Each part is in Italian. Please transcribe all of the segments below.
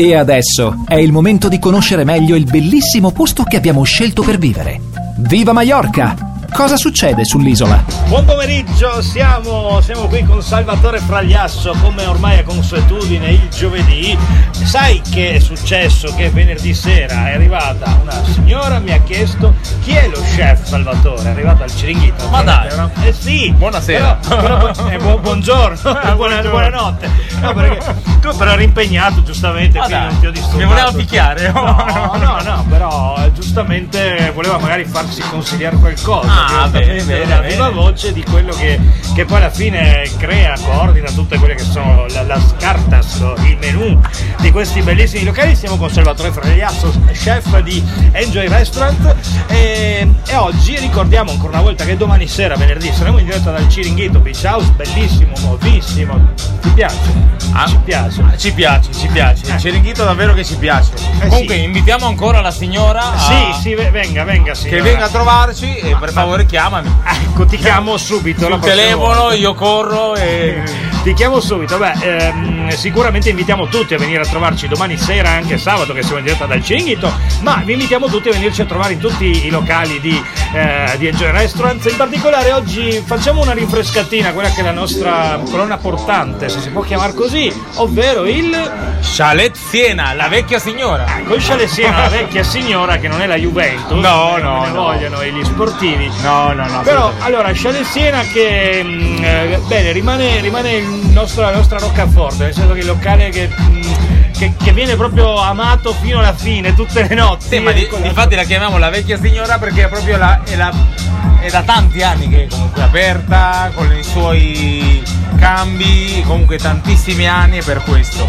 E adesso è il momento di conoscere meglio il bellissimo posto che abbiamo scelto per vivere. Viva Mallorca! Cosa succede sull'isola? Buon pomeriggio, siamo, siamo, qui con Salvatore Fragliasso, come ormai è consuetudine il giovedì. Sai che è successo? Che venerdì sera è arrivata una signora, mi ha chiesto chi è lo chef Salvatore, è arrivato al Ciringhito. Ma dai! Eh sì! Buonasera! Però, però, eh, bu- buongiorno, Ah, buona, buonanotte. No, perché tu però eri impegnato giustamente, Ma quindi dai, non ti ho disturbato. mi voleva picchiare? No, no, no, però eh, giustamente voleva magari farsi consigliare qualcosa. Ah, bene, bene, viva bene. voce di quello che, che poi alla fine crea, coordina tutte quelle che sono la, la cartas, il menù di questi bellissimi locali. Siamo con Salvatore Fregliasso, chef di Enjoy Restaurant e, e oggi ricordiamo ancora una volta che domani sera, venerdì, saremo in diretta dal Ciringhito Beach House, bellissimo, nuovissimo. Ti piace? Ah. Ci piace. Ci piace, ci piace. Eh. Il Ciringhito davvero che ci piace. Comunque sì. invitiamo ancora la signora a- Sì, sì, ve- venga, venga, signora. che venga a trovarci e per favore chiamami. Ecco, ti chiamo subito. Sul prossima telefono volta. io corro e... Ti chiamo subito, beh, ehm, sicuramente invitiamo tutti a venire a trovarci domani sera, anche sabato che siamo in diretta dal Cinghito, ma vi invitiamo tutti a venirci a trovare in tutti i locali di, eh, di Enjoy Restaurants. In particolare oggi facciamo una rinfrescatina, quella che è la nostra colonna portante, se si può chiamare così, ovvero il Chalet Siena, la vecchia signora. col Siena, la vecchia signora che non è la Juventus, No, eh, no, ne no. vogliono gli sportivi. No, no, no. Però allora Chalet Siena che mh, eh, bene rimane, rimane il nostro- la nostra roccaforte, nel senso che il locale che, mh, che- che viene proprio amato fino alla fine, tutte le notti. Sì, ma di- infatti la chiamiamo la vecchia signora perché è proprio la, è, la- è da tanti anni che comunque è aperta, con i suoi cambi, comunque tantissimi anni e per questo.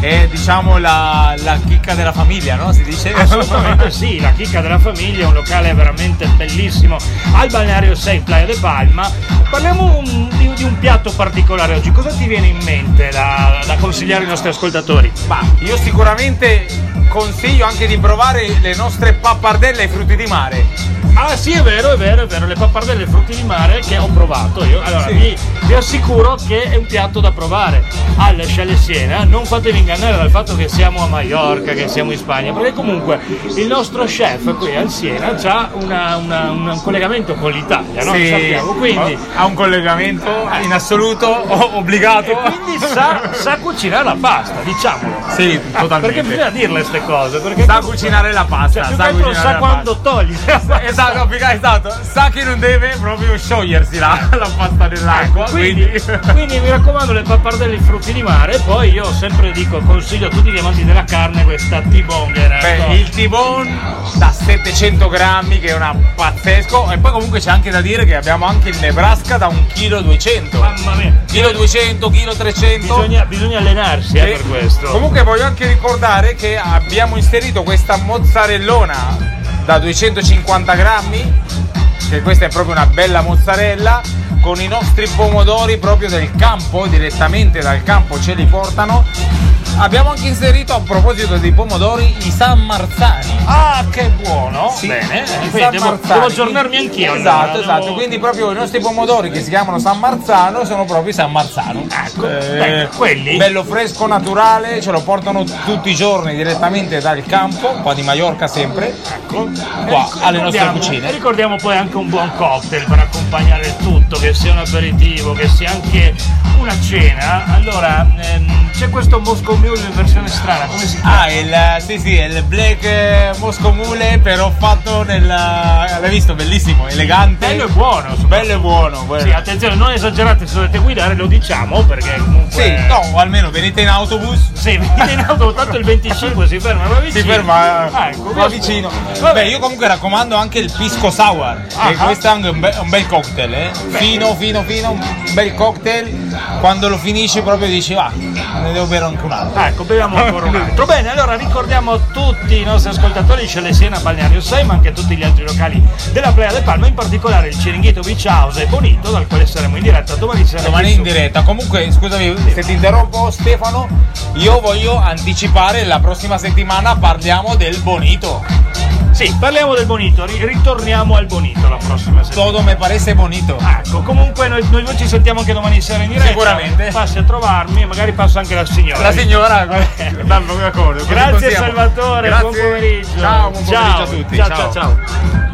È diciamo la, la chicca della famiglia, no? Si dice? Assolutamente sì, la chicca della famiglia, un locale veramente bellissimo al balneario 6 Playa de Palma. Parliamo un- di, di un piatto particolare oggi, cosa ti viene in mente da, da consigliare ai nostri ascoltatori? Ma io sicuramente consiglio anche di provare le nostre pappardelle ai frutti di mare. Ah sì, è vero, è vero, è vero, le pappardelle e frutti di mare che ho provato io. Allora, Sì. vi, vi assicuro che è un piatto da provare al Chalet Siena. Non fatevi ingannare dal fatto che siamo a Mallorca, che siamo in Spagna, perché comunque il nostro chef qui al Siena ha una- una- un collegamento con l'Italia, no? Lo sappiamo, quindi... ha un collegamento in assoluto obbligato. E quindi sa, sa cucinare la pasta, diciamolo. Sì, totalmente. Perché bisogna dirle queste cose, perché sa cucinare la pasta, cioè, sa cucinare sa la quando pasta. togliere. Esatto, più che- esatto, sa che non deve proprio sciogliersi la, la pasta nell'acqua. Quindi, quindi mi raccomando le pappardelle e i frutti di mare poi io sempre dico consiglio a tutti gli amanti della carne questa T-bone ecco. Beh, il T-bone da 700 grammi che è una pazzesco e poi comunque c'è anche da dire che abbiamo anche il Nebraska da 1,2 kg. mamma mia Chilo 200, chilo 300. bisogna, bisogna allenarsi eh, per questo Comunque voglio anche ricordare che abbiamo inserito questa mozzarellona da 250 grammi, che questa è proprio una bella mozzarella, con i nostri pomodori proprio del campo, direttamente dal campo ce li portano. Abbiamo anche inserito a proposito dei pomodori i San Marzani. ah che buono Sì, bene San devo, devo aggiornarmi anch'io Esatto, esatto. devo- Quindi proprio i nostri pomodori che si chiamano San Marzano sono proprio San Marzano. Ecco, beh, quelli- Bello fresco, naturale, ce lo portano tutti i giorni direttamente dal campo, qua di Mallorca sempre, ecco. qua E alle nostre cucine. e ricordiamo poi anche un buon cocktail per accompagnare il tutto che sia un aperitivo che sia anche una cena allora ehm, c'è questo Moscow Mule in versione strana come si chiama? Ah, il, sì, sì, il Black eh, Moscow Mule, però fatto nel... L'hai visto? Bellissimo, elegante. bello e buono. Bello e buono. quello. Sì, attenzione, non esagerate se dovete guidare, lo diciamo perché comunque. Sì, no, o almeno venite in autobus. Sì, venite in auto, tanto il 25 si ferma qua vicino. Si ferma Ah, ecco, qua vicino. Vabbè. Io comunque raccomando anche il pisco sour. Ah, che ah. questo è anche un, be- un bel cocktail, eh? Fino, fino, fino, un bel cocktail. Quando lo finisci proprio dici, ah, ne devo bere anche un altro. Ecco, beviamo ancora un altro. Bene, allora ricordiamo tutti i nostri ascoltatori di Siena Balneario 6, ma anche tutti gli altri locali della Playa del Palma, in particolare il Ciringhito Beach House e Bonito, dal quale saremo in diretta domani sera. Domani in diretta. Comunque, scusami se ti interrompo, Stefano. Io voglio anticipare la prossima settimana parliamo del Bonito. Sì, parliamo del bonito, ri- ritorniamo al bonito la prossima settimana. Todo me parece bonito. Ecco, comunque noi, noi due ci sentiamo anche domani sera in diretta. Sicuramente. Passi a trovarmi e magari passa anche la signora. La signora, d'accordo, Grazie. Salvatore, buon pomeriggio. Ciao, buon pomeriggio ciao. a tutti. ciao. ciao. ciao.